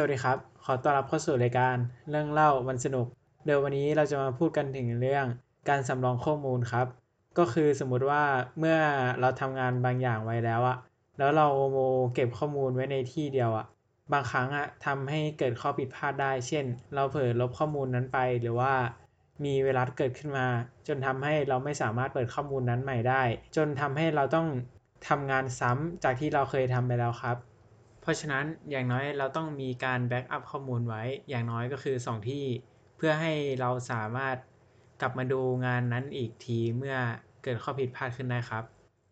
สวัสดีครับ ขอต้อนรับเข้าสู่รายการเรื่องเล่าวันสนุก เดี๋ยววันนี้เราจะมาพูดกันถึงเรื่องการสำรองข้อมูลครับ ก็คือสมมุติว่าเมื่อเราทำงานบางอย่างไว้แล้วอะแล้วเราเก็บข้อมูลไว้ในที่เดียวอะบางครั้งอะทำให้เกิดข้อผิดพลาดได้ เช่น เราเผลอลบข้อมูลนั้นไป หรือว่ามีไวรัสเกิดขึ้นมา จนทำให้เราไม่สามารถเปิดข้อมูลนั้นใหม่ได้ จนทำให้เราต้องทำงานซ้ำจากที่เราเคยทำไปแล้วครับ เพราะฉะนั้นอย่างน้อยเราต้องมีการแบ็กอัพข้อมูลไว้ อย่างน้อยก็คือสองที่ เพื่อให้เราสามารถกลับมาดูงานนั้นอีกทีเมื่อเกิดข้อผิดพลาดขึ้นได้ครับ